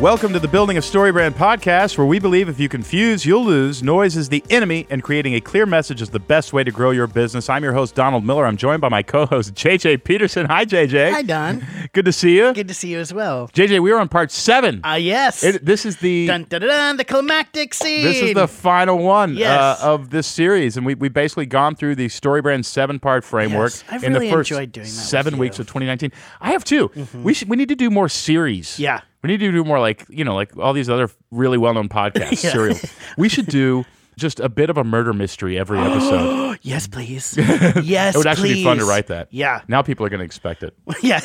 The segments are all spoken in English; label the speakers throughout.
Speaker 1: Welcome to the Building a Story Brand podcast, where we believe if you confuse, you'll lose. Noise is the enemy, and creating a clear message is the best way to grow your business. I'm your host, Donald Miller. I'm joined by my co host, JJ Peterson. Hi, JJ.
Speaker 2: Hi, Don.
Speaker 1: Good to see you.
Speaker 2: Good to see you as well.
Speaker 1: JJ, we are on part seven.
Speaker 2: Ah, yes.
Speaker 1: It- this is the.
Speaker 2: dun, dun, dun, the climactic scene.
Speaker 1: This is the final one
Speaker 2: Yes.
Speaker 1: uh, of this series, and we we basically gone through the Story Brand seven part framework
Speaker 2: Yes, I've
Speaker 1: in
Speaker 2: really
Speaker 1: the first
Speaker 2: enjoyed doing that
Speaker 1: seven weeks of 2019. I have too. We should we need to do more series.
Speaker 2: Yeah.
Speaker 1: We need to do more like you know like all these other really well known podcasts.
Speaker 2: Yeah.
Speaker 1: Serial. We should do just a bit of a murder mystery every episode.
Speaker 2: yes, please. yes,
Speaker 1: It would actually be fun to write that.
Speaker 2: Yeah.
Speaker 1: Now people are going to expect it.
Speaker 2: yeah.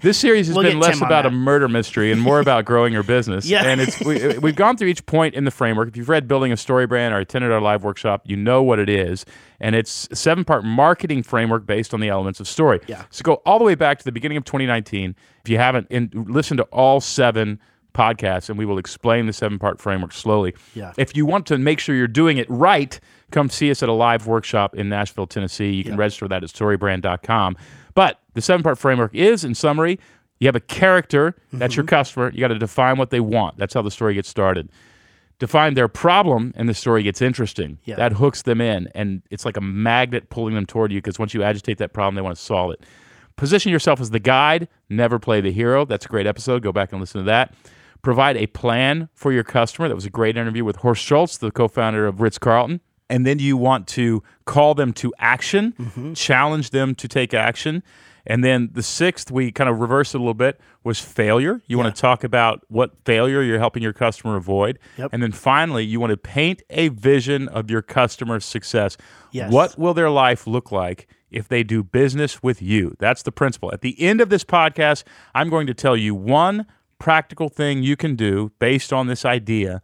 Speaker 1: This series has
Speaker 2: We'll
Speaker 1: been less about a murder mystery and more about growing your business.
Speaker 2: Yeah.
Speaker 1: And it's we, uh, we've gone through each point in the framework. If you've read Building a Story Brand or attended our live workshop, you know what it is. And it's a seven-part marketing framework based on the elements of story.
Speaker 2: Yeah.
Speaker 1: So go all the way back to the beginning of 2019. If you haven't in, listened to all seven podcasts, and we will explain the seven-part framework slowly.
Speaker 2: Yeah.
Speaker 1: If you want to make sure you're doing it right, come see us at a live workshop in Nashville, Tennessee. You can register that at storybrand.com. But the seven part framework is, in summary, you have a character, that's
Speaker 2: Mm-hmm.
Speaker 1: your customer. You got to define what they want. That's how the story gets started. Define their problem, and the story gets interesting.
Speaker 2: Yeah.
Speaker 1: That hooks them in, and it's like a magnet pulling them toward you because once you agitate that problem, they want to solve it. Position yourself as the guide, never play the hero. That's a great episode. Go back and listen to that. Provide a plan for your customer. That was a great interview with Horst Schulze, the co founder of Ritz Carlton. And then you want to call them to action, mm-hmm. challenge them to take action. And then the sixth, we kind of reversed it a little bit, was failure. You want to talk about what failure you're helping your customer avoid.
Speaker 2: Yep.
Speaker 1: And then finally, you want to paint a vision of your customer's success.
Speaker 2: Yes.
Speaker 1: What will their life look like if they do business with you? That's the principle. At the end of this podcast, I'm going to tell you one practical thing you can do based on this idea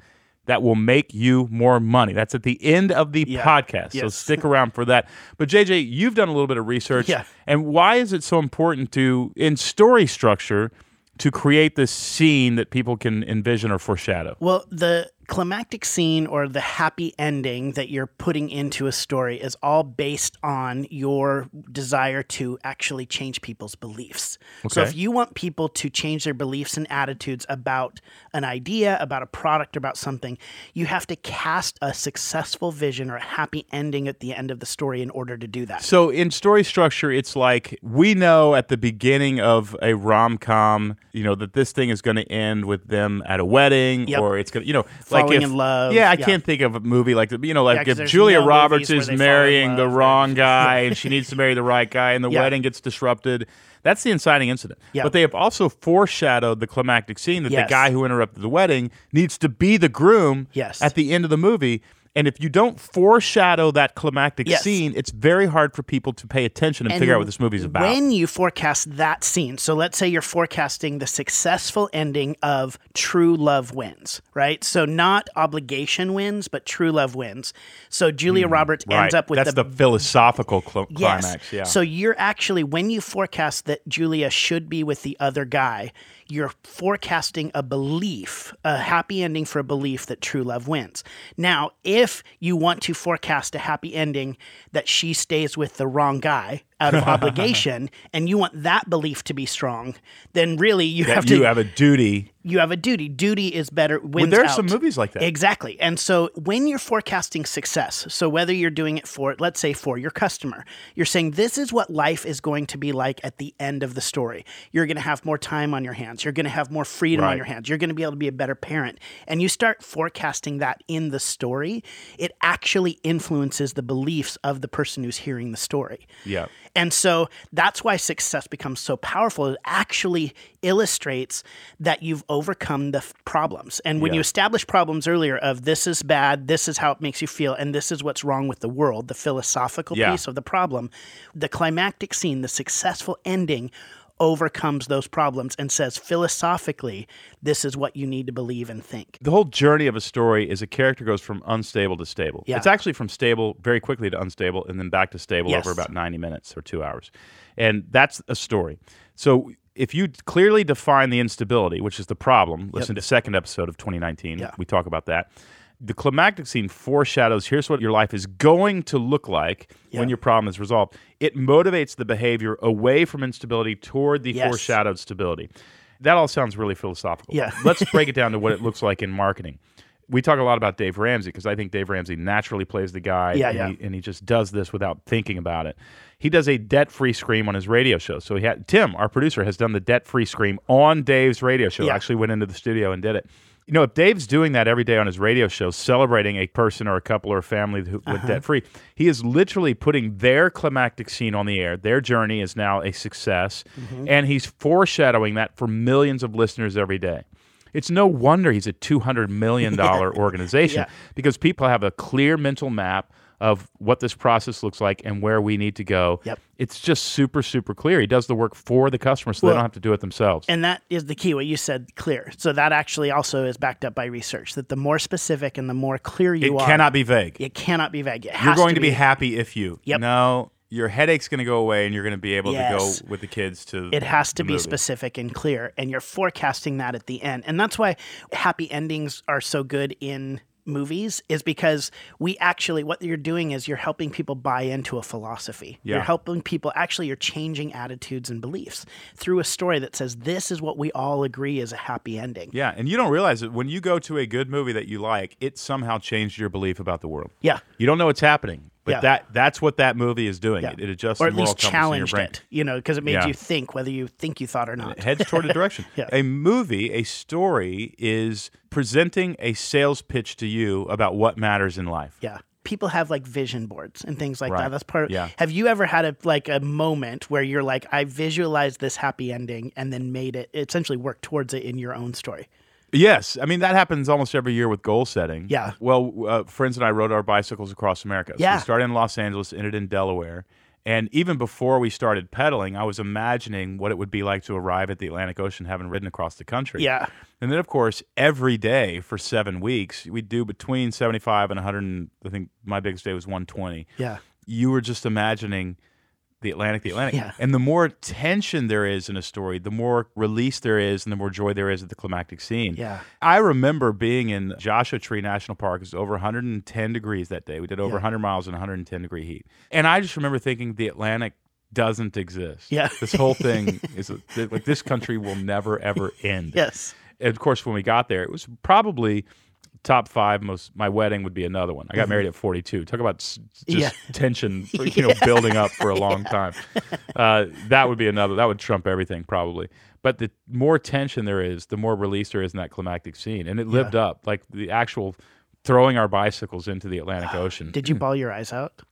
Speaker 1: that will make you more money. That's at the end of the
Speaker 2: Yeah.
Speaker 1: podcast. So stick around for that. But JJ, you've done a little bit of research.
Speaker 2: Yeah.
Speaker 1: And why is it so important to, in story structure, to create this scene that people can envision or foreshadow?
Speaker 2: Well, the climactic scene or the happy ending that you're putting into a story is all based on your desire to actually change people's beliefs. So if you want people to change their beliefs and attitudes about an idea, about a product, about something, you have to cast a successful vision or a happy ending at the end of the story in order to do that.
Speaker 1: So in story structure, it's like we know at the beginning of a rom com, you know, that this thing is going to end with them at a wedding,
Speaker 2: Yep.
Speaker 1: or it's going to, you know, like
Speaker 2: Falling
Speaker 1: if,
Speaker 2: in love,
Speaker 1: Yeah, I
Speaker 2: yeah.
Speaker 1: can't think of a movie like that. You know, like
Speaker 2: 'cause
Speaker 1: if Julia
Speaker 2: no
Speaker 1: Roberts is
Speaker 2: they fall in
Speaker 1: marrying the wrong guy and she needs to marry the right guy, and the
Speaker 2: Yeah.
Speaker 1: wedding gets disrupted. That's the inciting incident.
Speaker 2: Yeah.
Speaker 1: But they have also foreshadowed the climactic scene that the guy who interrupted the wedding needs to be the groom
Speaker 2: Yes.
Speaker 1: at the end of the movie. And if you don't foreshadow that climactic
Speaker 2: Yes.
Speaker 1: scene, it's very hard for people to pay attention and, figure out what this movie's about.
Speaker 2: When you forecast that scene, so let's say you're forecasting the successful ending of True Love Wins, right? So not obligation wins, but True Love wins. So Julia Roberts
Speaker 1: Hmm, right.
Speaker 2: ends up with
Speaker 1: That's the, philosophical cl-
Speaker 2: Yes.
Speaker 1: climax. Yeah.
Speaker 2: So you're actually when you forecast that Julia should be with the other guy, you're forecasting a belief, a happy ending for a belief that true love wins. Now, if you want to forecast a happy ending that she stays with the wrong guy out of obligation and you want that belief to be strong, then really you
Speaker 1: that
Speaker 2: have to
Speaker 1: you have a duty.
Speaker 2: you have a duty. Duty is better. Wins
Speaker 1: there are
Speaker 2: out.
Speaker 1: some movies like that.
Speaker 2: Exactly. And so when you're forecasting success, so whether you're doing it for, let's say, for your customer, you're saying this is what life is going to be like at the end of the story. You're going to have more time on your hands. You're going to have more freedom
Speaker 1: Right.
Speaker 2: on your hands. You're going to be able to be a better parent. And you start forecasting that in the story, it actually influences the beliefs of the person who's hearing the story.
Speaker 1: Yeah.
Speaker 2: And so that's why success becomes so powerful. It actually illustrates that you've overcome the f- problems. And when
Speaker 1: Yeah.
Speaker 2: you establish problems earlier of this is bad, this is how it makes you feel, and this is what's wrong with the world, the philosophical
Speaker 1: Yeah.
Speaker 2: piece of the problem, the climactic scene, the successful ending overcomes those problems and says philosophically, this is what you need to believe and think.
Speaker 1: The whole journey of a story is a character goes from unstable to stable.
Speaker 2: Yeah.
Speaker 1: It's actually from stable very quickly to unstable and then back to stable
Speaker 2: Yes.
Speaker 1: over about 90 minutes or two hours. And that's a story. So if you clearly define the instability, which is the problem, listen to the second episode of 2019.
Speaker 2: Yeah.
Speaker 1: We talk about that. The climactic scene foreshadows here's what your life is going to look like when your problem is resolved. It motivates the behavior away from instability toward the
Speaker 2: Yes.
Speaker 1: foreshadowed stability. that all sounds really philosophical.
Speaker 2: Yeah.
Speaker 1: Let's break it down to what it looks like in marketing. We talk a lot about Dave Ramsey because I think Dave Ramsey naturally plays the guy
Speaker 2: Yeah,
Speaker 1: and,
Speaker 2: yeah.
Speaker 1: He, and he just does this without thinking about it. He does a debt-free scream on his radio show. So he had Tim, our producer, has done the debt-free scream on Dave's radio show.
Speaker 2: Yeah.
Speaker 1: Actually went into the studio and did it. You know, if Dave's doing that every day on his radio show, celebrating a person or a couple or a family who
Speaker 2: Uh-huh.
Speaker 1: went debt free, he is literally putting their climactic scene on the air. Their journey is now a success,
Speaker 2: Mm-hmm.
Speaker 1: and he's foreshadowing that for millions of listeners every day. It's no wonder he's a two hundred million dollar organization
Speaker 2: Yeah.
Speaker 1: because people have a clear mental map of what this process looks like and where we need to go.
Speaker 2: Yep.
Speaker 1: It's just super, super clear. He does the work for the customer so they don't have to do it themselves.
Speaker 2: And that is the key, what you said, clear. So that actually also is backed up by research that the more specific and the more clear you
Speaker 3: It
Speaker 2: are, It
Speaker 3: cannot be vague.
Speaker 2: it cannot be vague. It
Speaker 3: You're going to be, happy if you.
Speaker 2: Yep.
Speaker 3: No, your headache's going to go away, and you're going to be able
Speaker 2: Yes.
Speaker 3: to go with the kids to.
Speaker 2: It has to
Speaker 3: the
Speaker 2: be
Speaker 3: movie.
Speaker 2: specific and clear, and you're forecasting that at the end. And that's why happy endings are so good in movies is because we actually what you're doing is you're helping people buy into a philosophy. You're helping people actually you're changing attitudes and beliefs through a story that says this is what we all agree is a happy ending.
Speaker 3: Yeah, and you don't realize it when you go to a good movie that you like, it somehow changed your belief about the world.
Speaker 2: Yeah.
Speaker 1: You don't know what's happening, but
Speaker 2: Yeah.
Speaker 1: that that's what that movie is doing.
Speaker 2: Yeah.
Speaker 1: It, it adjusts
Speaker 2: or
Speaker 1: the
Speaker 2: at least challenged it, you know, because it made
Speaker 1: Yeah.
Speaker 2: you think whether you think you thought or not.
Speaker 1: It heads toward a direction. A movie, a story, is presenting a sales pitch to you about what matters in life.
Speaker 2: Yeah. People have like vision boards and things like
Speaker 1: Right.
Speaker 2: that. That's part of
Speaker 1: Yeah.
Speaker 2: Have you ever had a like a moment where you're like, I visualized this happy ending and then made it essentially work towards it in your own story?
Speaker 1: Yes, I mean that happens almost every year with goal setting.
Speaker 2: Yeah.
Speaker 1: Well, uh, friends and I rode our bicycles across America. So
Speaker 2: Yeah.
Speaker 1: we started in Los Angeles, ended in Delaware, and even before we started pedaling, I was imagining what it would be like to arrive at the Atlantic Ocean, having ridden across the country.
Speaker 2: Yeah.
Speaker 1: And then, of course, every day for seven weeks, we'd do between seventy-five and one hundred. I think my biggest day was one twenty.
Speaker 2: Yeah.
Speaker 1: You were just imagining the Atlantic, the Atlantic.
Speaker 2: Yeah.
Speaker 1: And the more tension there is in a story, the more release there is and the more joy there is at the climactic scene.
Speaker 2: Yeah.
Speaker 1: I remember being in Joshua Tree National Park. It was over 110 degrees that day. We did over
Speaker 2: Yeah.
Speaker 1: 100 miles in 110 degree heat. And I just remember thinking the Atlantic doesn't exist.
Speaker 2: Yeah.
Speaker 1: This whole thing is like this country will never ever end.
Speaker 2: Yes.
Speaker 1: And of course, when we got there, it was probably top five most. My wedding would be another one. I got married at 42. Talk about s- just
Speaker 2: Mm-hmm. Yeah.
Speaker 1: tension, you know, building up for a long time. Uh, that would be another. That would trump everything probably. But the more tension there is, the more release there is in that climactic scene, and it lived up. Like the actual throwing our bicycles into the Atlantic Ocean.
Speaker 2: Did you ball your eyes out?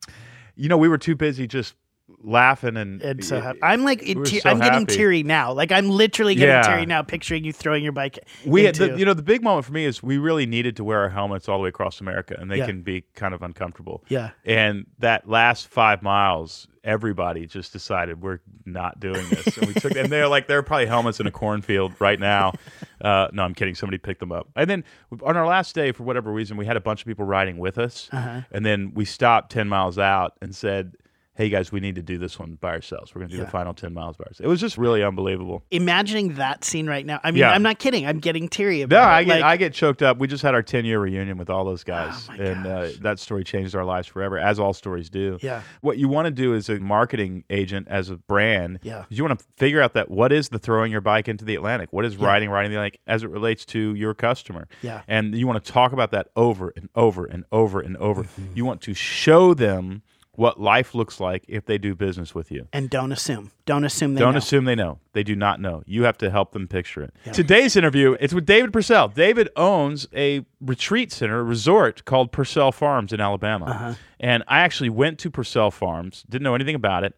Speaker 1: you know, we were too busy just laughing and,
Speaker 2: And so happy. I'm like,
Speaker 1: we
Speaker 2: te-
Speaker 1: so
Speaker 2: I'm getting teary now. Like I'm literally getting
Speaker 1: Yeah.
Speaker 2: teary now, picturing you throwing your bike.
Speaker 1: we had
Speaker 2: into,
Speaker 1: the, you know the big moment for me is we really needed to wear our helmets all the way across America, and they
Speaker 2: Yeah.
Speaker 1: can be kind of uncomfortable.
Speaker 2: Yeah.
Speaker 1: And that last five miles, everybody just decided we're not doing this, and we took. And they're like they're probably helmets in a cornfield right now. Uh, no, I'm kidding. Somebody picked them up. And then on our last day, for whatever reason, we had a bunch of people riding with us,
Speaker 2: Uh-huh.
Speaker 1: and then we stopped ten miles out and said. Hey guys, we need to do this one by ourselves. We're gonna do
Speaker 2: Yeah.
Speaker 1: the final ten miles by ourselves. It was just really unbelievable.
Speaker 2: imagining that scene right now. I mean,
Speaker 1: Yeah.
Speaker 2: I'm not kidding. I'm getting teary about
Speaker 1: No,
Speaker 2: it.
Speaker 1: I get
Speaker 2: Like,
Speaker 1: I get choked up. We just had our ten year reunion with all those guys,
Speaker 2: Oh,
Speaker 1: and uh, that story changed our lives forever, as all stories do.
Speaker 2: Yeah.
Speaker 1: What you want to do as a marketing agent, as a brand,
Speaker 2: Yeah.
Speaker 1: you want to figure out that what is the throwing your bike into the Atlantic, what is riding riding the Atlantic as it relates to your customer,
Speaker 2: Yeah.
Speaker 1: and you want to talk about that over and over and over and over.
Speaker 2: Mm-hmm.
Speaker 1: You want to show them what life looks like if they do business with you.
Speaker 2: and don't assume. Don't assume they
Speaker 1: Don't
Speaker 2: know.
Speaker 1: assume they know. They do not know. You have to help them picture it. Today's interview, it's with David Purcell. David owns a retreat center, a resort called Purcell Farms in Alabama.
Speaker 2: Uh-huh.
Speaker 1: And I actually went to Purcell Farms, didn't know anything about it,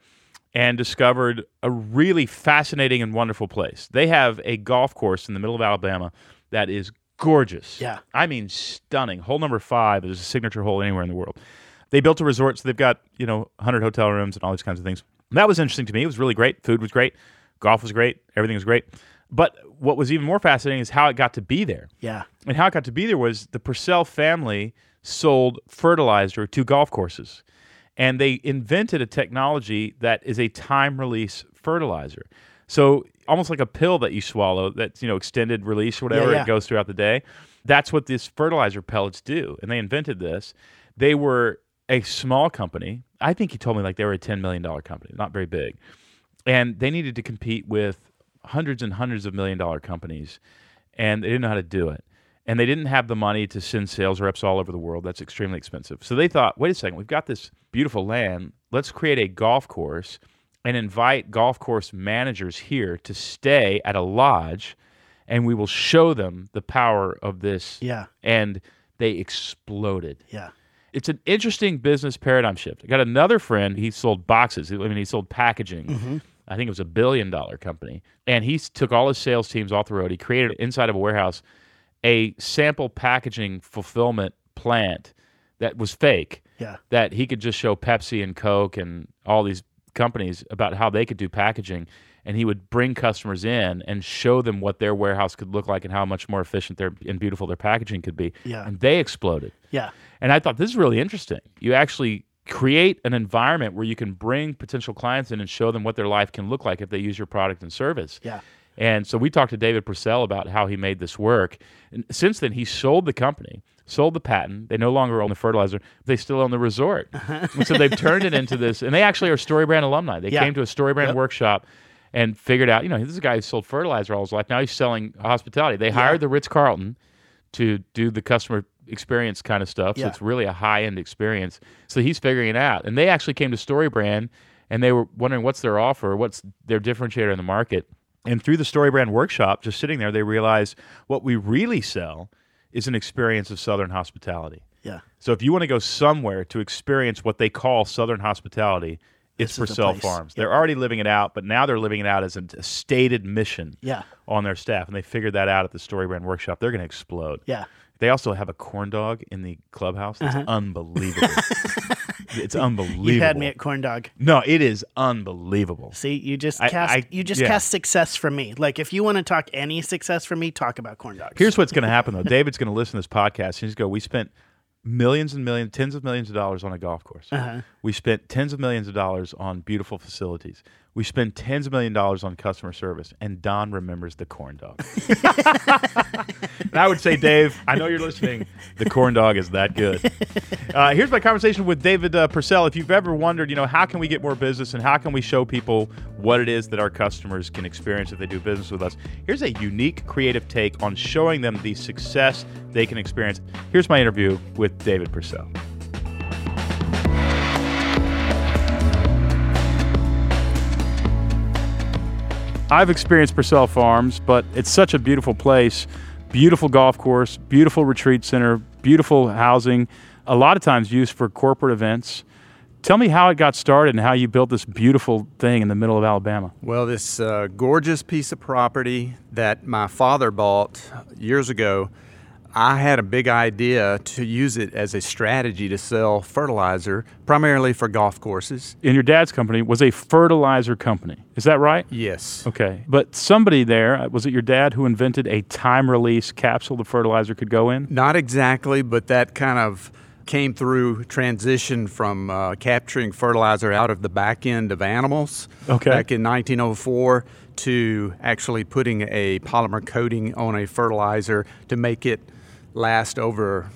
Speaker 1: and discovered a really fascinating and wonderful place. They have a golf course in the middle of Alabama that is gorgeous.
Speaker 2: Yeah.
Speaker 1: I mean, stunning. Hole number five is a signature hole anywhere in the world. They built a resort, so they've got, you know, 100 hotel rooms and all these kinds of things. That was interesting to me. It was really great. Food was great. Golf was great. Everything was great. But what was even more fascinating is how it got to be there.
Speaker 2: Yeah.
Speaker 1: And how it got to be there was the Purcell family sold fertilizer to golf courses. And they invented a technology that is a time release fertilizer. So almost like a pill that you swallow that's, you know, extended release or whatever,
Speaker 2: yeah.
Speaker 1: it goes throughout the day. That's what these fertilizer pellets do. And they invented this. They were a small company. I think he told me like they were a $10 million company, not very big. And they needed to compete with hundreds and hundreds of million dollar companies, and they didn't know how to do it. And they didn't have the money to send sales reps all over the world. That's extremely expensive. So they thought, wait a second, we've got this beautiful land. Let's create a golf course and invite golf course managers here to stay at a lodge, and we will show them the power of this.
Speaker 2: Yeah.
Speaker 1: And they exploded
Speaker 2: Yeah.
Speaker 1: It's an interesting business paradigm shift. I got another friend. He sold boxes. I mean, he sold packaging. Mm-hmm. I think it was a billion dollar company, and he took all his sales teams off the road. He created inside of a warehouse a sample packaging fulfillment plant that was fake.
Speaker 2: Yeah.
Speaker 1: That he could just show Pepsi and Coke and all these companies about how they could do packaging. And he would bring customers in and show them what their warehouse could look like and how much more efficient their and beautiful their packaging could be.
Speaker 2: Yeah.
Speaker 1: And they exploded.
Speaker 2: Yeah.
Speaker 1: And I thought this is really interesting. You actually create an environment where you can bring potential clients in and show them what their life can look like if they use your product and service.
Speaker 2: Yeah.
Speaker 1: And so we talked to David Purcell about how he made this work. And since then, he sold the company, sold the patent. They no longer own the fertilizer. They still own the resort. and so they've turned it into this. And they actually are Storybrand alumni. They
Speaker 2: Yeah.
Speaker 1: came to a Storybrand
Speaker 2: Yep.
Speaker 1: workshop and figured out, you know, this is a guy who sold fertilizer all his life. Now he's selling hospitality. They hired the Ritz Carlton to do the customer experience kind of stuff. So
Speaker 2: Yeah.
Speaker 1: it's really a high end experience. So he's figuring it out. And they actually came to Storybrand and they were wondering what's their offer, what's their differentiator in the market. And through the Storybrand workshop, just sitting there, they realized what we really sell is an experience of Southern hospitality.
Speaker 2: Yeah.
Speaker 1: So if you want to go somewhere to experience what they call Southern hospitality, it's
Speaker 2: for is the
Speaker 1: Purcell
Speaker 2: place.
Speaker 1: Farms.
Speaker 2: Yep.
Speaker 1: They're already living it out, but now they're living it out as a stated mission
Speaker 2: Yeah.
Speaker 1: on their staff. And they figured that out at the Storybrand workshop. They're going to explode.
Speaker 2: Yeah.
Speaker 1: They also have a corn dog in the clubhouse. It's
Speaker 2: Uh-huh.
Speaker 1: unbelievable. it's unbelievable.
Speaker 2: You had me at corn dog.
Speaker 1: no, it is unbelievable.
Speaker 2: See, you just
Speaker 1: I-
Speaker 2: cast
Speaker 1: I-
Speaker 2: you just
Speaker 1: yeah.
Speaker 2: cast success from me. Like if you want to talk any success from me, talk about corn dogs.
Speaker 1: Here's what's going to happen though. David's going to listen to this podcast and he's going to go, "We spent millions and millions, tens of millions of dollars on a golf course.
Speaker 2: Uh-huh.
Speaker 1: We spent tens of millions of dollars on beautiful facilities. We spend tens of million dollars on customer service." And Don remembers the corn dog. and I would say, Dave, I know you're listening. The corn dog is that good. Uh, here's my conversation with David uh, Purcell. If you've ever wondered, you know, how can we get more business and how can we show people what it is that our customers can experience if they do business with us? Here's a unique, creative take on showing them the success they can experience. Here's my interview with David Purcell. I've experienced Purcell Farms, but it's such a beautiful place. Beautiful golf course, beautiful retreat center, beautiful housing, a lot of times used for corporate events. Tell me how it got started and how you built this beautiful thing in the middle of Alabama.
Speaker 4: Well, this uh, gorgeous piece of property that my father bought years ago, I had a big idea to use it as a strategy to sell fertilizer, primarily for golf courses.
Speaker 1: And your dad's company was a fertilizer company. Is that right?
Speaker 4: Yes.
Speaker 1: Okay. But somebody there, uh, was it your dad who invented a time release capsule the fertilizer could go in?
Speaker 4: Not exactly, but that kind of came through transition from uh, capturing fertilizer out of the back end of animals
Speaker 1: Okay.
Speaker 4: back in 1904 to actually putting a polymer coating on a fertilizer to make it last over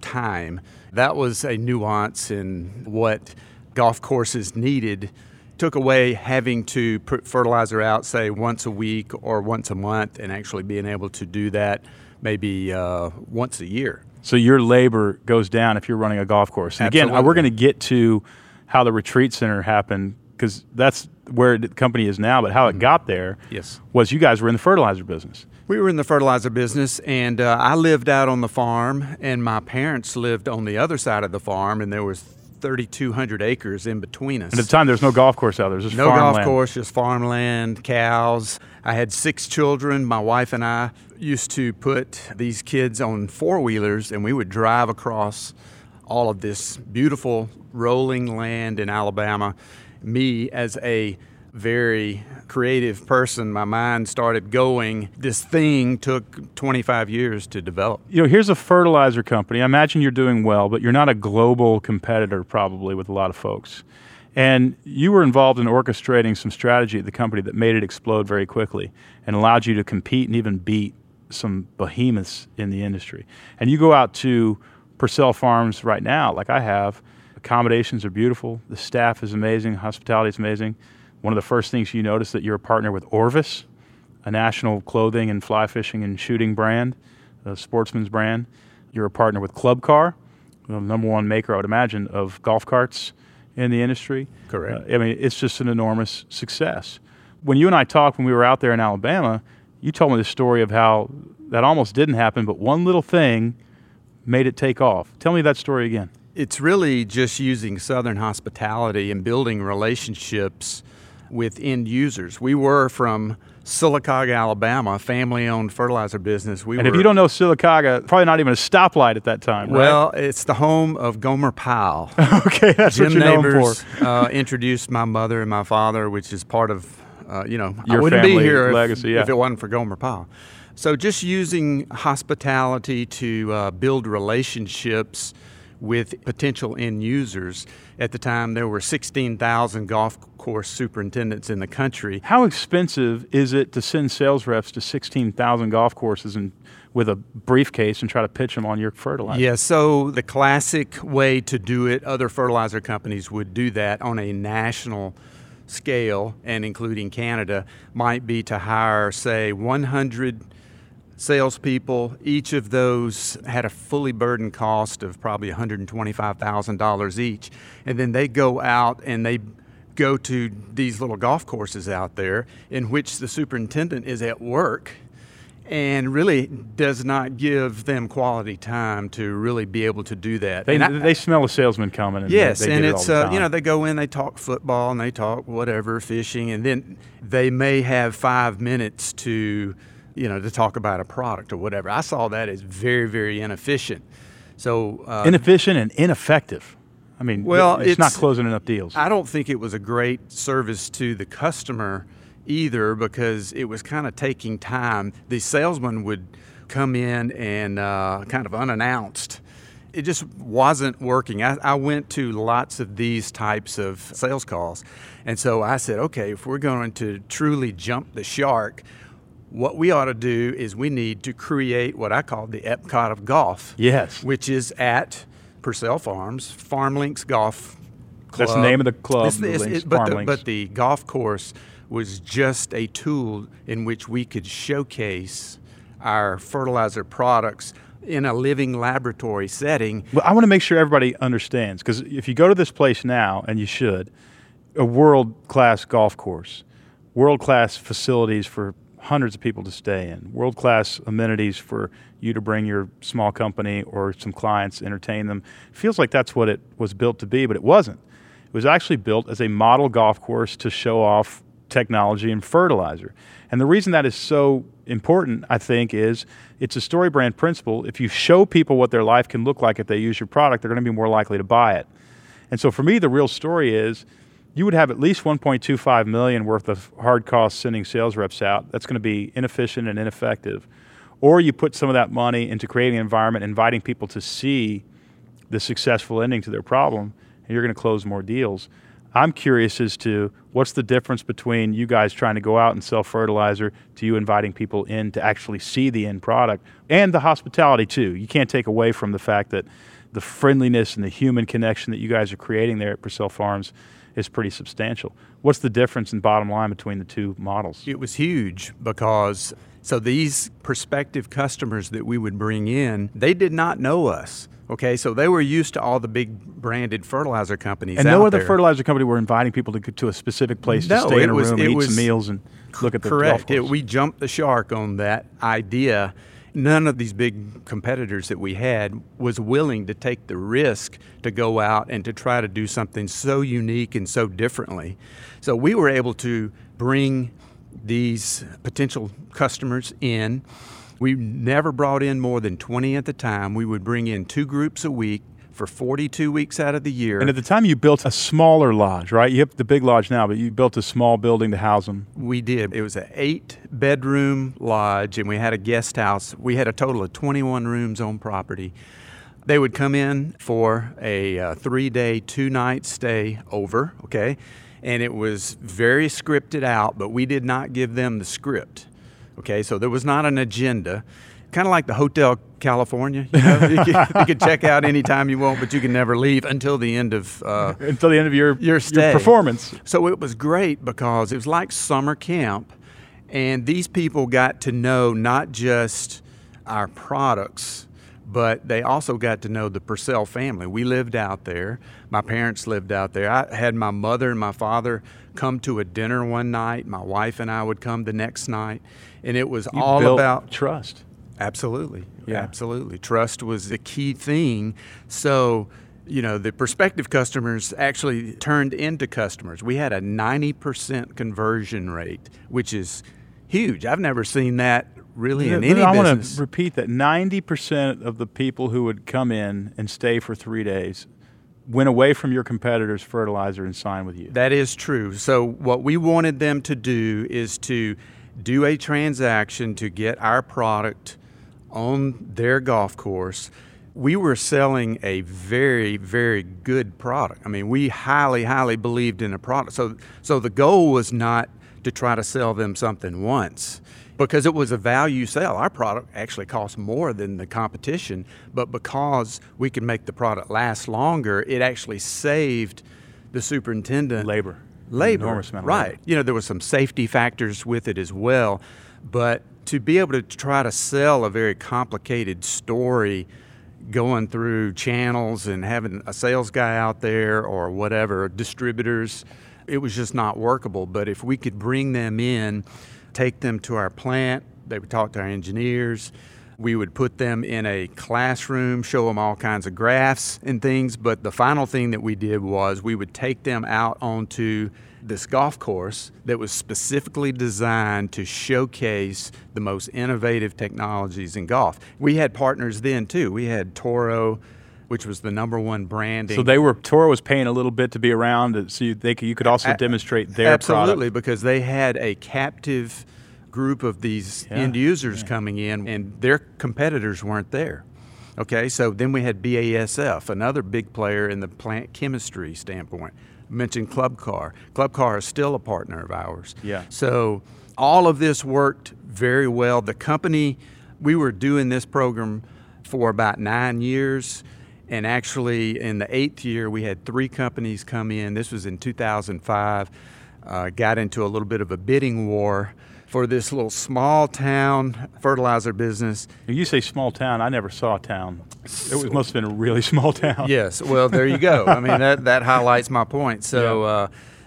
Speaker 4: time. That was a nuance in what golf courses needed. Took away having to put fertilizer out, say, once a week or once a month, and actually being able to do that maybe uh, once a year.
Speaker 1: So your labor goes down if you're running a golf course. And again, we're going to get to how the retreat center happened because that's where the company is now. But how it got there
Speaker 4: Yes.
Speaker 1: was you guys were in the fertilizer business.
Speaker 4: We were in the fertilizer business, and uh, I lived out on the farm, and my parents lived on the other side of the farm, and there was 3,200 acres in between us.
Speaker 1: And at the time, there was no golf course out there. There was just
Speaker 4: no
Speaker 1: farmland.
Speaker 4: golf course, just farmland, cows. I had six children. My wife and I used to put these kids on four wheelers, and we would drive across all of this beautiful rolling land in Alabama. Me, as a very creative person, my mind started going. This thing took 25 years to develop.
Speaker 1: You know, here's a fertilizer company. I imagine you're doing well, but you're not a global competitor probably with a lot of folks. And you were involved in orchestrating some strategy at the company that made it explode very quickly and allowed you to compete and even beat some behemoths in the industry. And you go out to Purcell Farms right now, like I have. Accommodations are beautiful. The staff is amazing. Hospitality is amazing. One of the first things you notice that you're a partner with Orvis. a national clothing and fly fishing and shooting brand, a sportsman's brand. You're a partner with Club Car, the number one maker, I would imagine, of golf carts in the industry.
Speaker 4: Correct.
Speaker 1: Uh, I mean, it's just an enormous success. When you and I talked when we were out there in Alabama, you told me the story of how that almost didn't happen, but one little thing made it take off. Tell me that story again.
Speaker 4: It's really just using Southern hospitality and building relationships with end users. We were from Sylacauga, Alabama, family-owned fertilizer business. We
Speaker 1: And
Speaker 4: were,
Speaker 1: if you don't know Sylacauga, probably not even a stoplight at that time, right?
Speaker 4: well, it's the home of Gomer Pyle.
Speaker 1: okay, that's
Speaker 4: Jim
Speaker 1: what you're known for.
Speaker 4: uh, introduced my mother and my father, which is part of, uh, you know, I
Speaker 1: Your
Speaker 4: wouldn't be
Speaker 1: family
Speaker 4: here if,
Speaker 1: legacy, yeah.
Speaker 4: if it wasn't for Gomer Pyle. So just using hospitality to uh, build relationships with potential end users. At the time, there were 16,000 golf course superintendents in the country.
Speaker 1: How expensive is it to send sales reps to 16,000 golf courses and with a briefcase and try to pitch them on your fertilizer?
Speaker 4: Yeah, so the classic way to do it, other fertilizer companies would do that on a national scale and including Canada, might be to hire, say, 100 salespeople. Each of those had a fully burdened cost of probably $125,000 each. And then they go out and they go to these little golf courses out there in which the superintendent is at work and really does not give them quality time to really be able to do that.
Speaker 1: They,
Speaker 4: I-
Speaker 1: they smell a salesman coming. And
Speaker 4: Yes,
Speaker 1: they, they
Speaker 4: and
Speaker 1: get it
Speaker 4: it's uh, you know they go in, they talk football, and they talk whatever fishing, and then they may have five minutes to you know to talk about a product or whatever. I saw that as very very inefficient. So uh,
Speaker 1: inefficient and ineffective. I mean,
Speaker 4: Well,
Speaker 1: it's, not closing enough deals.
Speaker 4: I don't think it was a great service to the customer either because it was kind of taking time. The salesman would come in and uh, kind of unannounced. It just wasn't working. I, I went to lots of these types of sales calls. And so I said, okay, if we're going to truly jump the shark, what we ought to do is we need to create what I call the Epcot of golf
Speaker 1: yes,
Speaker 4: which is at Purcell Farms, FarmLinks Golf Club.
Speaker 1: That's the name of the club,
Speaker 4: It's- it's- but, the, but the golf course was just a tool in which we could showcase our fertilizer products in a living laboratory setting.
Speaker 1: Well, I want to make sure everybody understands because if you go to this place now, and you should, a world class golf course, world class facilities for hundreds of people to stay in, world class amenities for you to bring your small company or some clients, entertain them. feels like that's what it was built to be, but it wasn't. It was actually built as a model golf course to show off technology and fertilizer. And the reason that is so important, I think, is it's a story brand principle. If you show people what their life can look like if they use your product, they're going to be more likely to buy it. And so for me, the real story is you would have at least 1.25 million worth of hard costs sending sales reps out. That's going to be inefficient and ineffective. Or you put some of that money into creating an environment, inviting people to see the successful ending to their problem, and you're going to close more deals. I'm curious as to what's the difference between you guys trying to go out and sell fertilizer to you inviting people in to actually see the end product and the hospitality too. You can't take away from the fact that the friendliness and the human connection that you guys are creating there at Purcell Farms is pretty substantial. What's the difference in bottom line between the two models?
Speaker 4: It was huge because so these prospective customers that we would bring in, they did not know us. Okay, so they were used to all the big branded fertilizer companies.
Speaker 1: And no other
Speaker 4: there.
Speaker 1: fertilizer company were inviting people to go to a specific place
Speaker 4: No,
Speaker 1: to stay in a
Speaker 4: was-
Speaker 1: room,
Speaker 4: it
Speaker 1: eat
Speaker 4: was
Speaker 1: some meals, and look at the golf
Speaker 4: Correct. It, we jumped the shark on that idea. None of these big competitors that we had was willing to take the risk to go out and to try to do something so unique and so differently. So we were able to bring these potential customers in. We never brought in more than 20 at the time. We would bring in two groups a week for 42 weeks out of the year.
Speaker 1: And at the time, you built a smaller lodge, right? You have the big lodge now, but you built a small building to house them.
Speaker 4: We did. It was an eight bedroom lodge, and we had a guest house. We had a total of 21 rooms on property. They would come in for a uh, three day, two night stay over, okay? And it was very scripted out, but we did not give them the script, okay? So there was not an agenda. Kind of like the Hotel California, you know, you, can, you can check out anytime you want, but you can never leave until the end of uh,
Speaker 1: Until the end of your,
Speaker 4: Your stay.
Speaker 1: performance.
Speaker 4: so it was great because it was like summer camp. And these people got to know not just our products, but they also got to know the Purcell family. We lived out there. My parents lived out there. I had my mother and my father come to a dinner one night. My wife and I would come the next night. And it was
Speaker 1: You
Speaker 4: all about
Speaker 1: trust.
Speaker 4: Absolutely.
Speaker 1: Yeah.
Speaker 4: Absolutely. Trust was the key thing. So, you know, the prospective customers actually turned into customers. We had a 90% conversion rate, which is huge. I've never seen that really in
Speaker 1: Yeah,
Speaker 4: any
Speaker 1: I want to repeat that 90% of the people who would come in and stay for three days went away from your competitor's fertilizer and signed with you.
Speaker 4: That is true. So, what we wanted them to do is to do a transaction to get our product on their golf course. We were selling a very, very good product. I mean, we highly, highly believed in a product. So, so the goal was not to try to sell them something once because it was a value sell. Our product actually cost more than the competition, but because we could make the product last longer, it actually saved the superintendent
Speaker 1: Labor.
Speaker 4: labor.
Speaker 1: Enormous amount of
Speaker 4: right.
Speaker 1: labor.
Speaker 4: You know, there was some safety factors with it as well, but to be able to try to sell a very complicated story going through channels and having a sales guy out there or whatever, distributors, it was just not workable. But if we could bring them in, take them to our plant, they would talk to our engineers, we would put them in a classroom, show them all kinds of graphs and things. But the final thing that we did was we would take them out onto this golf course that was specifically designed to showcase the most innovative technologies in golf. We had partners then too. We had Toro, which was the number one branding.
Speaker 1: So they were Toro was paying a little bit to be around, uh, so you, they could, you could also
Speaker 4: A-
Speaker 1: demonstrate their
Speaker 4: Absolutely,
Speaker 1: product.
Speaker 4: because they had a captive group of these
Speaker 1: Yeah,
Speaker 4: end users coming in, and their competitors weren't there. Okay, so then we had BASF, another big player in the plant chemistry standpoint. Mentioned Club Car. Club Car is still a partner of ours.
Speaker 1: Yeah.
Speaker 4: So all of this worked very well. The company, we were doing this program for about nine years. And actually, in the eighth year, we had three companies come in. This was in 2005. Uh, got into a little bit of a bidding war for this little small town fertilizer business.
Speaker 1: You say small town. I never saw a town. It was, must have been a really small town.
Speaker 4: Yes, well, there you go. I mean, that, that highlights my point. So
Speaker 1: Yeah.
Speaker 4: uh,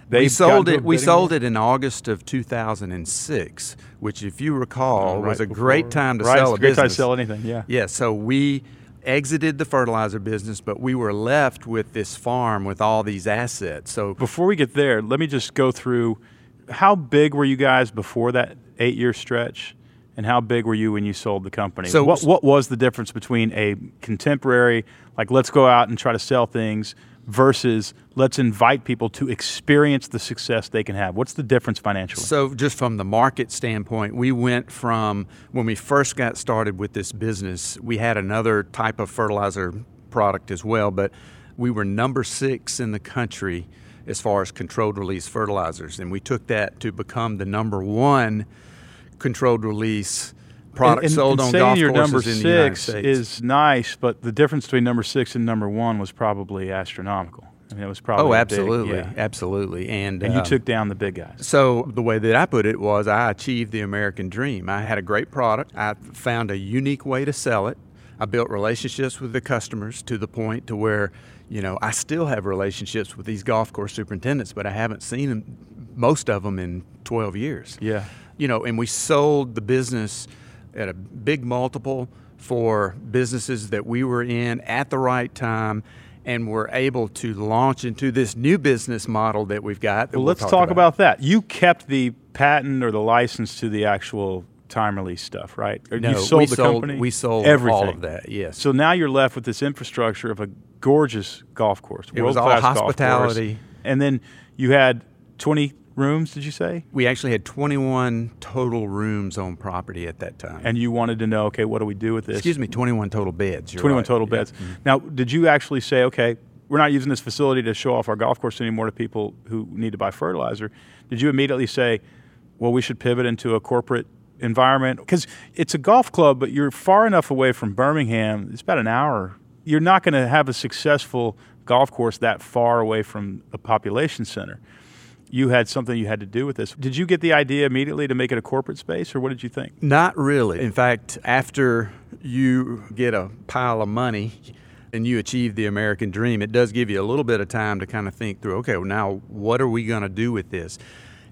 Speaker 4: we sold it. We sold it in August of 2006, which, if you recall,
Speaker 1: Oh,
Speaker 4: was
Speaker 1: right
Speaker 4: a great time to
Speaker 1: right,
Speaker 4: sell a
Speaker 1: great time to sell anything, yeah.
Speaker 4: Yeah. So we exited the fertilizer business, but we were left with this farm with all these assets. So
Speaker 1: Before we get there, let me just go through how big were you guys before that eight year stretch? And how big were you when you sold the company?
Speaker 4: So-
Speaker 1: what, what was the difference between a contemporary, like let's go out and try to sell things, versus let's invite people to experience the success they can have? What's the difference financially?
Speaker 4: So, just from the market standpoint, we went from when we first got started with this business, we had another type of fertilizer product as well, but we were number six in the country as far as controlled release fertilizers. And we took that to become the number one controlled release product
Speaker 1: and,
Speaker 4: sold
Speaker 1: and
Speaker 4: on golf courses
Speaker 1: number
Speaker 4: in the United
Speaker 1: six
Speaker 4: States.
Speaker 1: is nice, but the difference between number six and number one was probably astronomical. I mean, it was probably
Speaker 4: oh,
Speaker 1: a big-
Speaker 4: absolutely,
Speaker 1: yeah.
Speaker 4: absolutely. And,
Speaker 1: And you
Speaker 4: um,
Speaker 1: took down the big guys.
Speaker 4: So the way that I put it was I achieved the American dream. I had a great product. I found a unique way to sell it. I built relationships with the customers to the point to where, you know, I still have relationships with these golf course superintendents, but I haven't seen them, most of them in 12 years.
Speaker 1: Yeah.
Speaker 4: You know, and we sold the business at a big multiple for businesses that we were in at the right time and were able to launch into this new business model that we've got. that
Speaker 1: Well,
Speaker 4: we'll
Speaker 1: let's talk
Speaker 4: about.
Speaker 1: about that. You kept the patent or the license to the actual time release stuff, right? Or
Speaker 4: No,
Speaker 1: you sold
Speaker 4: we
Speaker 1: the
Speaker 4: sold-
Speaker 1: company.
Speaker 4: we sold
Speaker 1: everything.
Speaker 4: all of that, yes.
Speaker 1: So now you're left with this infrastructure of a gorgeous golf course.
Speaker 4: It was all hospitality.
Speaker 1: and then you had 20 rooms. Did you say?
Speaker 4: We actually had 21 total rooms on property at that time.
Speaker 1: And you wanted to know, okay, what do we do with this?
Speaker 4: Excuse me, 21 total beds. you're
Speaker 1: 21
Speaker 4: right.
Speaker 1: total
Speaker 4: Yeah.
Speaker 1: beds. Mm-hmm. Now, did you actually say, okay, we're not using this facility to show off our golf course anymore to people who need to buy fertilizer? Did you immediately say, well, we should pivot into a corporate environment? Because it's a golf club, but you're far enough away from Birmingham. It's about an hour. You're not going to have a successful golf course that far away from a population center.
Speaker 3: you had something you had to do with this. Did you get the idea immediately to make it a corporate space, or what did you think?
Speaker 4: Not really. In fact, after you get a pile of money and you achieve the American dream, it does give you a little bit of time to kind of think through okay, well, now what are we going to do with this?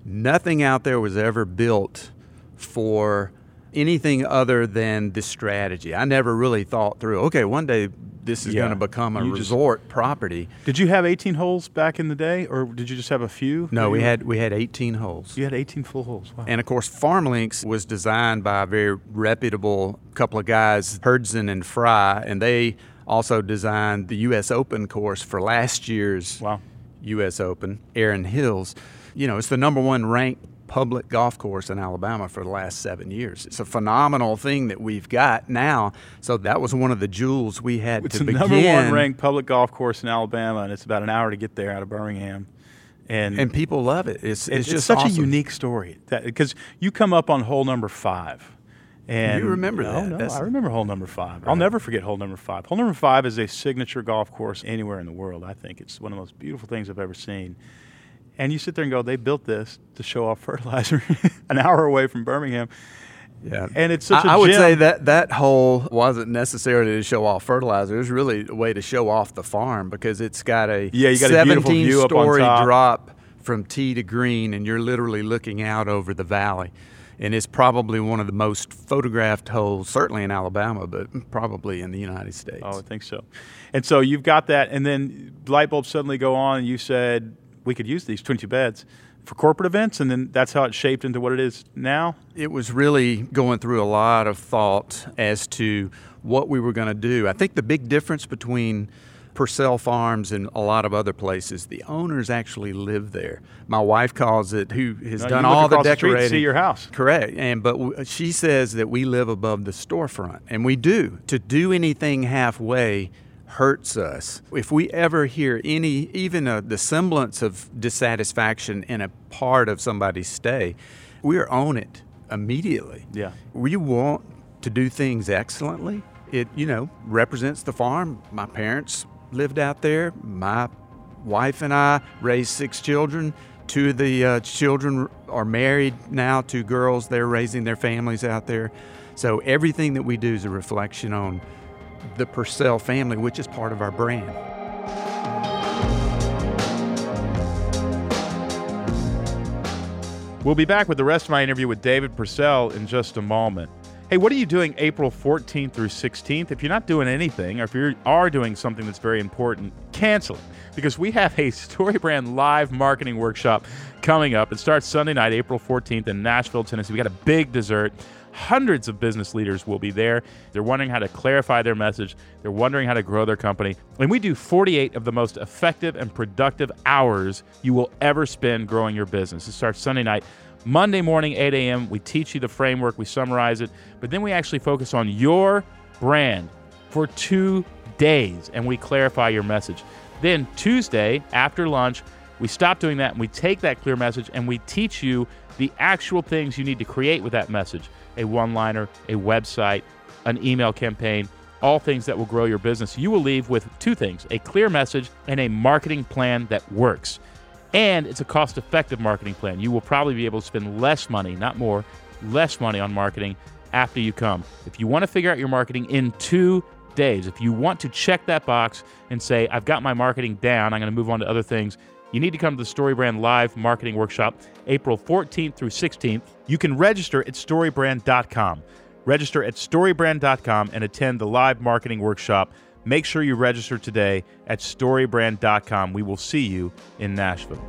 Speaker 4: Nothing out there was ever built for anything other than the strategy. I never really thought through, okay, one day this is
Speaker 3: Yeah.
Speaker 4: going to become a
Speaker 3: You just-
Speaker 4: resort property.
Speaker 3: Did you have 18 holes back in the day, or did you just have a few?
Speaker 4: No, we had we had 18 holes.
Speaker 3: You had 18 full holes. Wow.
Speaker 4: And of course, FarmLinks was designed by a very reputable couple of guys, Hurdzan and Fry, and they also designed the U.S. Open course for last year's
Speaker 3: wow.
Speaker 4: U.S. Open, Erin Hills. You know, it's the number one ranked public golf course in Alabama for the last seven years. It's a phenomenal thing that we've got now. So that was one of the jewels we had
Speaker 3: It's
Speaker 4: to begin.
Speaker 3: It's the number one ranked public golf course in Alabama, and it's about an hour to get there out of Birmingham. And,
Speaker 4: and people love it. It's,
Speaker 3: it's,
Speaker 4: it's just
Speaker 3: such a unique story because you come up on hole number five. And
Speaker 4: You remember
Speaker 3: no,
Speaker 4: that.
Speaker 3: No,
Speaker 4: That's-
Speaker 3: I remember hole number five. I'll never forget hole number five. Hole number five is a signature golf course anywhere in the world. I think it's one of the most beautiful things I've ever seen. And you sit there and go, they built this to show off fertilizer an hour away from Birmingham.
Speaker 4: Yeah,
Speaker 3: And it's such
Speaker 4: I
Speaker 3: a
Speaker 4: I would
Speaker 3: gem.
Speaker 4: say that that hole wasn't necessarily to show off fertilizer. It was really a way to show off the farm because it's got a
Speaker 3: Yeah, you got a beautiful
Speaker 4: 17
Speaker 3: view up on
Speaker 4: story
Speaker 3: top.
Speaker 4: drop from tee to green, and you're literally looking out over the valley. And it's probably one of the most photographed holes, certainly in Alabama, but probably in the United States.
Speaker 3: Oh, I think so. And so you've got that, and then light bulbs suddenly go on, and you said we could use these 22 beds for corporate events, and then that's how it shaped into what it is now.
Speaker 4: It was really going through a lot of thought as to what we were going to do. I think the big difference between Purcell Farms and a lot of other places, the owners actually live there. My wife calls it, who has
Speaker 3: No,
Speaker 4: done
Speaker 3: you look
Speaker 4: all the
Speaker 3: across the see your house.
Speaker 4: Correct. And but w- she says that we live above the storefront, and we do. To do anything halfway hurts us. If we ever hear any, even a, the semblance of dissatisfaction in a part of somebody's stay, we're on it immediately.
Speaker 3: Yeah.
Speaker 4: We want to do things excellently. It, you know, represents the farm. My parents lived out there. My wife and I raised six children. Two of the uh, children are married now, two girls. They're raising their families out there. So everything that we do is a reflection on the Purcell family, which is part of our brand.
Speaker 1: We'll be back with the rest of my interview with David Purcell in just a moment. Hey, what are you doing April 14th through 16th? If you're not doing anything, or if you are doing something that's very important, cancel it. Because we have a StoryBrand live marketing workshop coming up. It starts Sunday night, April 14th in Nashville, Tennessee. We got a big dessert. Hundreds of business leaders will be there. They're wondering how to clarify their message. They're wondering how to grow their company. And we do 48 of the most effective and productive hours you will ever spend growing your business. It starts Sunday night. Monday morning, 8 a.m., we teach you the framework, we summarize it, but then we actually focus on your brand for two days and we clarify your message. Then Tuesday, after lunch, we stop doing that and we take that clear message and we teach you the actual things you need to create with that message a one liner, a website, an email campaign, all things that will grow your business. You will leave with two things a clear message and a marketing plan that works. And it's a cost effective marketing plan. You will probably be able to spend less money, not more, less money on marketing after you come. If you want to figure out your marketing in two days, if you want to check that box and say, I've got my marketing down, I'm going to move on to other things, you need to come to the StoryBrand Live Marketing Workshop April 14th through 16th. You can register at storybrand.com. Register at storybrand.com and attend the live marketing workshop. Make sure you register today at storybrand.com. We will see you in Nashville.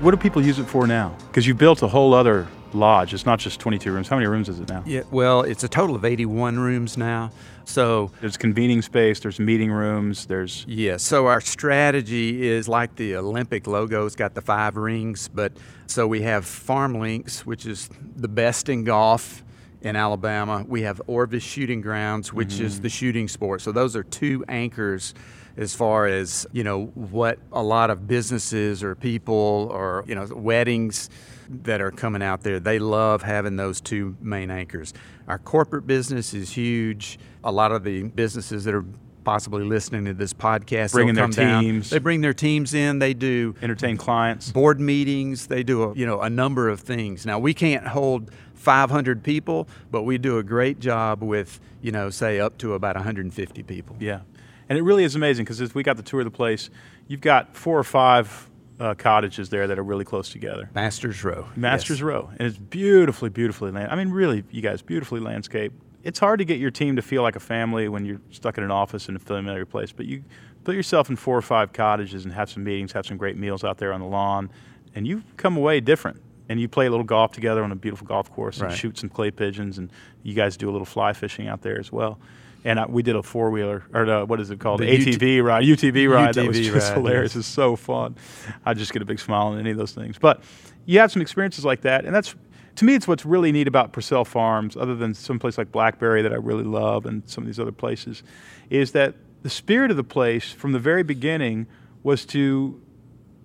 Speaker 3: What do people use it for now? Because you built a whole other lodge. It's not just 22 rooms. How many rooms is it now?
Speaker 4: Yeah, well, it's a total of 81 rooms now. So
Speaker 3: There's convening space. There's meeting rooms. There's
Speaker 4: Yeah, so our strategy is like the Olympic logo, it's got the five rings, but so we have Farm Links, which is the best in golf in Alabama. We have Orvis Shooting Grounds, which is mm-hmm. the shooting sport. So those are two anchors as far as, you know, what a lot of businesses or people or, you know, weddings that are coming out there, they love having those two main anchors. Our corporate business is huge. A lot of the businesses that are possibly listening to this podcast.
Speaker 1: Bringing their
Speaker 4: come down.
Speaker 1: teams.
Speaker 4: They bring their teams in. They do
Speaker 1: Entertain clients.
Speaker 4: board meetings. They do a, you know a number of things. Now we can't hold 500 people, but we do a great job with you know say up to about 150 people.
Speaker 1: Yeah, and it really is amazing because as we got the tour of the place, you've got four or five uh, cottages there that are really close together.
Speaker 4: Masters Row.
Speaker 1: Masters
Speaker 4: Yes.
Speaker 1: Row, and it's beautifully, beautifully land. I mean, really, you guys, beautifully landscaped. It's hard to get your team to feel like a family when you're stuck in an office in a familiar place, but you put yourself in four or five cottages and have some meetings, have some great meals out there on the lawn, and you come away different. And you play a little golf together on a beautiful golf course and
Speaker 4: Right.
Speaker 1: shoot some clay pigeons, and you guys do a little fly fishing out there as well. And uh, we did a four wheeler, or uh, what is it called?
Speaker 4: The
Speaker 1: ATV ride, UTV ride. that was just
Speaker 4: ride,
Speaker 1: hilarious.
Speaker 4: yes.
Speaker 1: It's so fun. I just get a big smile on any of those things. But you have some experiences like that, and that's to me, it's what's really neat about Pursell Farms, other than some place like Blackberry that I really love, and some of these other places, is that the spirit of the place from the very beginning was to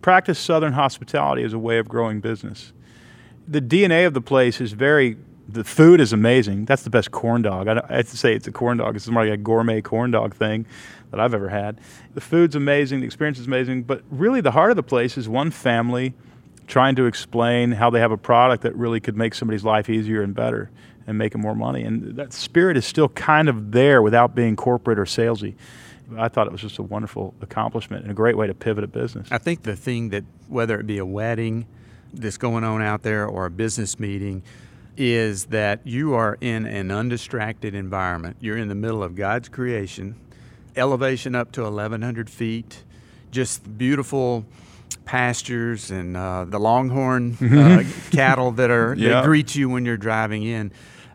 Speaker 1: practice Southern hospitality as a way of growing business. The DNA of the place is very. The food is amazing. That's the best corn dog. I, I have to say it's a corn dog. It's more like a gourmet corn dog thing that I've ever had. The food's amazing. The experience is amazing. But really, the heart of the place is one family trying to explain how they have a product that really could make somebody's life easier and better and make them more money. And that spirit is still kind of there without being corporate or salesy. I thought it was just a wonderful accomplishment and a great way to pivot a business.
Speaker 4: I think the thing that, whether it be a wedding that's going on out there or a business meeting, is that you are in an undistracted environment. You're in the middle of God's creation, elevation up to 1,100 feet, just beautiful pastures and uh, the longhorn uh, cattle that are
Speaker 1: Yeah.
Speaker 4: that greet you when you're driving in.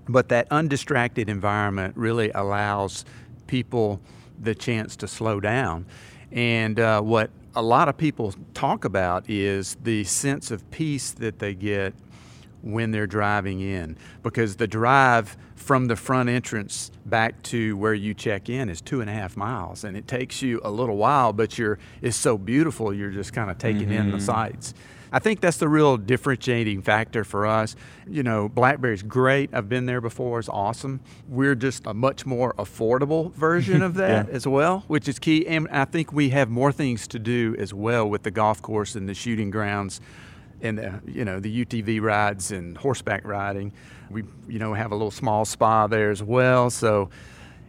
Speaker 4: But that undistracted environment really allows people the chance to slow down. And uh, what a lot of people talk about is the sense of peace that they get when they're driving in. Because the drive from the front entrance back to where you check in is two and a half miles and it takes you a little while but you're it's so beautiful you're just kind of taking in the mm-hmm. sights. I think that's the real differentiating factor for us. You know blackberry's great. I've been there before. It's awesome. We're just a much more affordable version of that
Speaker 1: Yeah.
Speaker 4: as well which is key. And i think we have more things to do as well with the golf course and the shooting grounds and the, you know the UTV rides and horseback riding. We you know have a little small spa there as well, so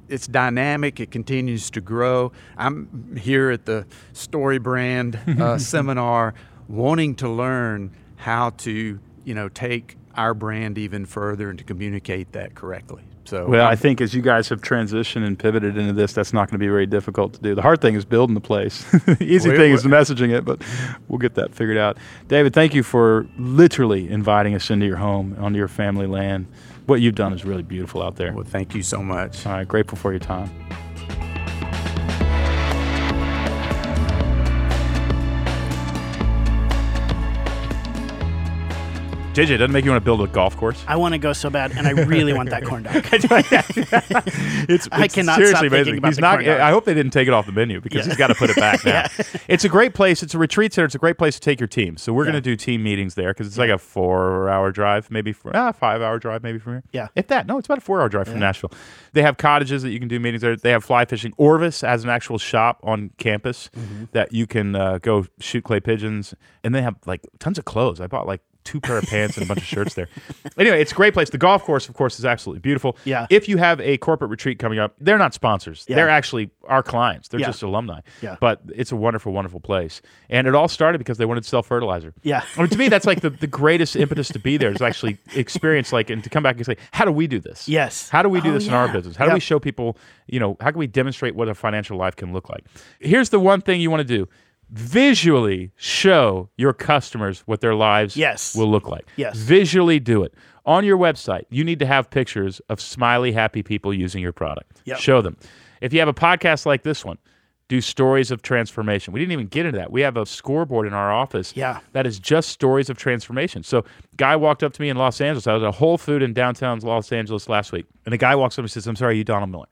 Speaker 4: it's dynamic. It continues to grow. I'm here at the Story Brand uh, seminar, wanting to learn how to you know take our brand even further and to communicate that correctly. So
Speaker 1: Well, I think as you guys have transitioned and pivoted into this, that's not going to be very difficult to do. The hard thing is building the place. the
Speaker 4: Easy
Speaker 1: thing
Speaker 4: we-
Speaker 1: is messaging it, but we'll get that figured out. David, thank you for literally inviting us into your home, onto your family land. What you've done is really beautiful out there.
Speaker 4: well, thank you so much.
Speaker 1: All right, grateful for your time. JJ, doesn't make you want to build a golf course?
Speaker 2: I want to go so bad, and I really want that corn dog.
Speaker 1: it's,
Speaker 2: I
Speaker 1: it's
Speaker 2: cannot
Speaker 1: seriously
Speaker 2: stop thinking
Speaker 1: amazing.
Speaker 2: about
Speaker 1: He's not.
Speaker 2: corn dog.
Speaker 1: I hope they didn't take it off the menu because he's got to put it back now. It's a great place. It's a retreat center. It's a great place to take your team. So we're
Speaker 2: Yeah.
Speaker 1: going to do team meetings there because it's like a four-hour drive, maybe four, ah, five-hour drive, maybe from here.
Speaker 2: Yeah.
Speaker 1: if that. No, it's about a four-hour drive from Nashville. They have cottages that you can do meetings there. They have fly fishing. Orvis has an actual shop on campus
Speaker 2: Mm-hmm.
Speaker 1: that you can uh, go shoot clay pigeons, and they have like tons of clothes. I bought like two pair of pants and a bunch of shirts there. Anyway, it's a great place. The golf course, of course, is absolutely beautiful.
Speaker 2: Yeah.
Speaker 1: If you have a corporate retreat coming up, they're not sponsors.
Speaker 2: Yeah.
Speaker 1: They're actually our clients. They're
Speaker 2: Yeah.
Speaker 1: just alumni.
Speaker 2: Yeah.
Speaker 1: But it's a wonderful, wonderful place. And it all started because they wanted to sell fertilizer.
Speaker 2: Yeah.
Speaker 1: I mean, to me, that's like the, the greatest impetus to be there is actually experience like and to come back and say, how do we do this?
Speaker 2: Yes.
Speaker 1: How do we do
Speaker 2: Oh,
Speaker 1: this in our business? How do we show people, you know, how can we demonstrate what a financial life can look like? Here's the one thing you want to do. Visually show your customers what their lives
Speaker 2: Yes.
Speaker 1: will look like.
Speaker 2: Yes.
Speaker 1: Visually do it. On your website, you need to have pictures of smiley, happy people using your product.
Speaker 2: Yep.
Speaker 1: Show them. If you have a podcast like this one, do stories of transformation. We didn't even get into that. We have a scoreboard in our office
Speaker 2: Yeah.
Speaker 1: that is just stories of transformation. So, guy walked up to me in Los Angeles. I was at a Whole Food in downtown Los Angeles last week, and a guy walks up and says, "I'm sorry, are you Donald Miller?"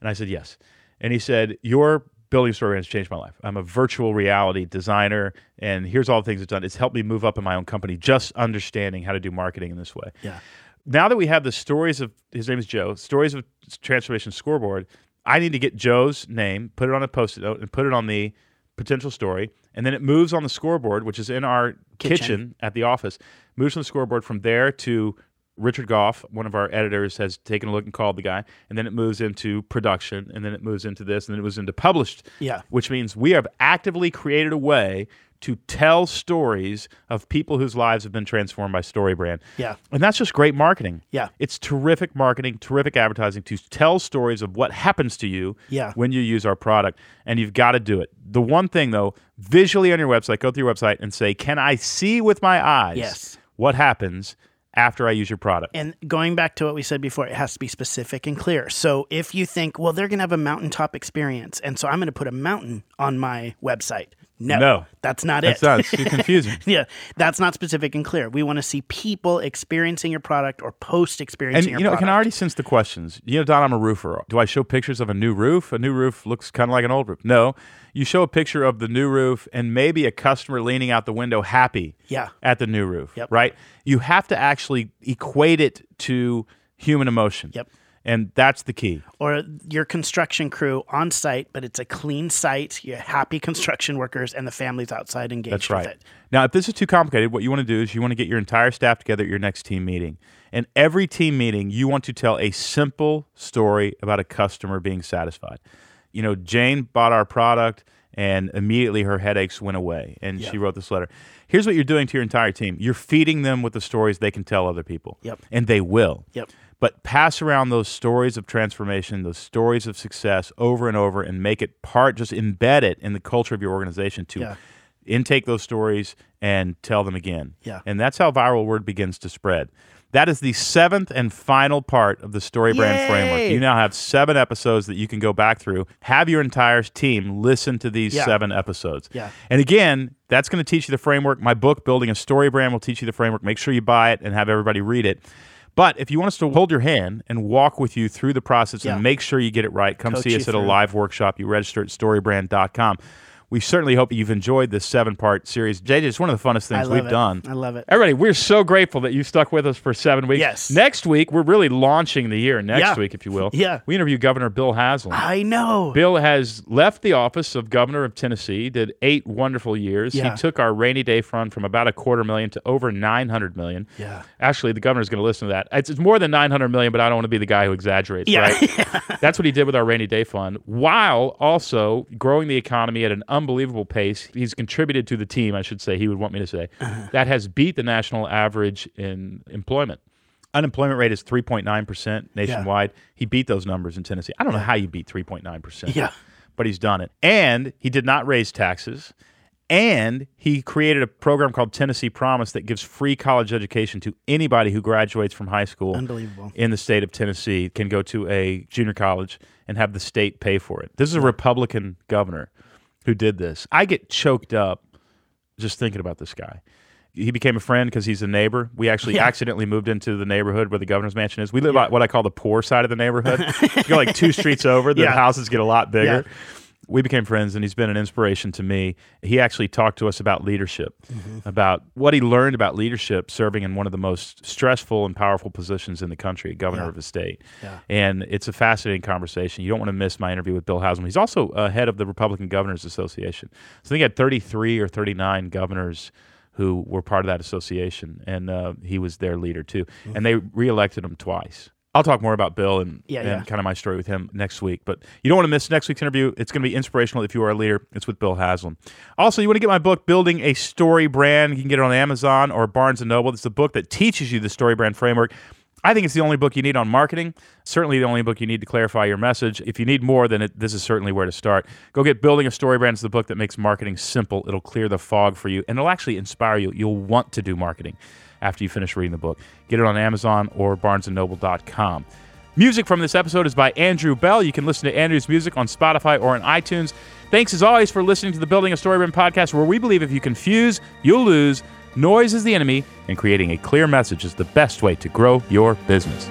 Speaker 1: And I said, "Yes." And he said, "Your building story has changed my life. I'm a virtual reality designer, and here's all the things it's done. It's helped me move up in my own company, just understanding how to do marketing in this way."
Speaker 2: Yeah.
Speaker 1: now that we have the stories of his name is Joe, stories of transformation scoreboard, I need to get Joe's name, put it on a post-it note, and put it on the potential story, and then it moves on the scoreboard, which is in our kitchen,
Speaker 2: Kitchen.
Speaker 1: at the office. Moves on the scoreboard from there to Richard Goff, one of our editors, has taken a look and called the guy, and then it moves into production, and then it moves into this, and then it moves into published.
Speaker 2: Yeah.
Speaker 1: Which means we have actively created a way to tell stories of people whose lives have been transformed by StoryBrand.
Speaker 2: Yeah.
Speaker 1: And that's just great marketing.
Speaker 2: Yeah.
Speaker 1: It's terrific marketing, terrific advertising to tell stories of what happens to you
Speaker 2: Yeah.
Speaker 1: when you use our product. And you've got to do it. The one thing, though, visually on your website, go through your website and say, Can I see with my eyes
Speaker 2: Yes.
Speaker 1: what happens after I use your product?
Speaker 2: And going back to what we said before, it has to be specific and clear. So if you think, well, they're going to have a mountaintop experience, and so I'm going to put a mountain on my website. No,
Speaker 1: No.
Speaker 2: that's not
Speaker 1: That's
Speaker 2: it.
Speaker 1: not, it's too confusing.
Speaker 2: yeah, that's not specific and clear. We want to see people experiencing your product or post experiencing.
Speaker 1: And
Speaker 2: you
Speaker 1: know, I
Speaker 2: product.
Speaker 1: can already sense the questions. You know, Don, I'm a roofer. Do I show pictures of a new roof? A new roof looks kind of like an old roof. No, you show a picture of the new roof and maybe a customer leaning out the window happy
Speaker 2: Yeah.
Speaker 1: at the new roof,
Speaker 2: Yep.
Speaker 1: right? You have to actually equate it to human emotion.
Speaker 2: Yep.
Speaker 1: And that's the key.
Speaker 2: or your construction crew on site, but it's a clean site. You happy construction workers and the families outside engaged
Speaker 1: That's right.
Speaker 2: with it.
Speaker 1: Now, if this is too complicated, what you want to do is you want to get your entire staff together at your next team meeting. And every team meeting, you want to tell a simple story about a customer being satisfied. You know, Jane bought our product and immediately her headaches went away. And she wrote this letter. Here's what you're doing to your entire team you're feeding them with the stories they can tell other people.
Speaker 2: Yep.
Speaker 1: And they will.
Speaker 2: Yep.
Speaker 1: But pass around those stories of transformation, those stories of success over and over and make it part, just embed it in the culture of your organization to
Speaker 2: Yeah.
Speaker 1: intake those stories and tell them again.
Speaker 2: Yeah.
Speaker 1: And that's how viral word begins to spread. That is the seventh and final part of the story brand
Speaker 2: Yay!
Speaker 1: framework. You now have seven episodes that you can go back through. Have your entire team listen to these
Speaker 2: Yeah.
Speaker 1: seven episodes.
Speaker 2: Yeah.
Speaker 1: And again, that's going to teach you the framework. My book, Building a Story Brand, will teach you the framework. Make sure you buy it and have everybody read it. But if you want us to hold your hand and walk with you through the process
Speaker 2: Yeah.
Speaker 1: and make sure you get it right, come
Speaker 2: Coach
Speaker 1: see us at a live workshop. You register at storybrand.com. We certainly hope you've enjoyed this seven part series. JJ, it's one of the funnest things we've
Speaker 2: it.
Speaker 1: done.
Speaker 2: I love it.
Speaker 1: Everybody, we're so grateful that you stuck with us for seven weeks.
Speaker 2: Yes.
Speaker 1: Next week, we're really launching the year. Next
Speaker 2: Yeah.
Speaker 1: week, if you will.
Speaker 2: Yeah.
Speaker 1: We interview Governor Bill Haslam.
Speaker 2: I know.
Speaker 1: Bill has left the office of governor of Tennessee, did eight wonderful years.
Speaker 2: Yeah.
Speaker 1: He took our rainy day fund from about a quarter million to over 900 million.
Speaker 2: Yeah.
Speaker 1: Actually, the governor's going to listen to that. It's, it's more than 900 million, but I don't want to be the guy who exaggerates,
Speaker 2: Yeah.
Speaker 1: right? That's what he did with our rainy day fund, while also growing the economy at an unbelievable pace. He's contributed to the team, I should say, he would want me to say,
Speaker 2: Uh-huh.
Speaker 1: that has beat the national average in employment. Unemployment rate is 3.9% nationwide. He beat those numbers in Tennessee. I don't know how you beat 3.9%
Speaker 2: Yeah.
Speaker 1: but he's done it. And he did not raise taxes. And he created a program called Tennessee Promise that gives free college education to anybody who graduates from high school
Speaker 2: Unbelievable.
Speaker 1: in the state of Tennessee can go to a junior college and have the state pay for it. This is a Republican governor who did this. I get choked up just thinking about this guy. He became a friend because he's a neighbor. We actually
Speaker 2: Yeah.
Speaker 1: accidentally moved into the neighborhood where the governor's mansion is. We live on what I call the poor side of the neighborhood. you go like two streets over, the
Speaker 2: Yeah.
Speaker 1: houses get a lot bigger. We became friends, and he's been an inspiration to me. He actually talked to us about leadership,
Speaker 2: Mm-hmm.
Speaker 1: about what he learned about leadership serving in one of the most stressful and powerful positions in the country, governor
Speaker 2: Yeah.
Speaker 1: of a state.
Speaker 2: Yeah.
Speaker 1: And it's a fascinating conversation. You don't want to miss my interview with Bill Haslam. He's also uh, head of the Republican Governors Association. So I think he had 33 or 39 governors who were part of that association, and uh, he was their leader too. And they reelected him twice. I'll talk more about Bill and,
Speaker 2: Yeah,
Speaker 1: and
Speaker 2: yeah.
Speaker 1: kind of my story with him next week. But you don't want to miss next week's interview. It's going to be inspirational if you are a leader. It's with Bill Haslam. Also, you want to get my book, Building a Story Brand. You can get it on Amazon or Barnes & Noble. It's a book that teaches you the story brand framework. I think it's the only book you need on marketing. Certainly the only book you need to clarify your message. If you need more, then it, this is certainly where to start. Go get Building a Story Brand. It's the book that makes marketing simple. It'll clear the fog for you, and it'll actually inspire you. You'll want to do marketing after you finish reading the book. Get it on Amazon or barnesandnoble.com. Music from this episode is by Andrew Bell. You can listen to Andrew's music on Spotify or on iTunes. Thanks as always for listening to the Building a Story Brand podcast, where we believe if you confuse, you'll lose. Noise is the enemy, and creating a clear message is the best way to grow your business.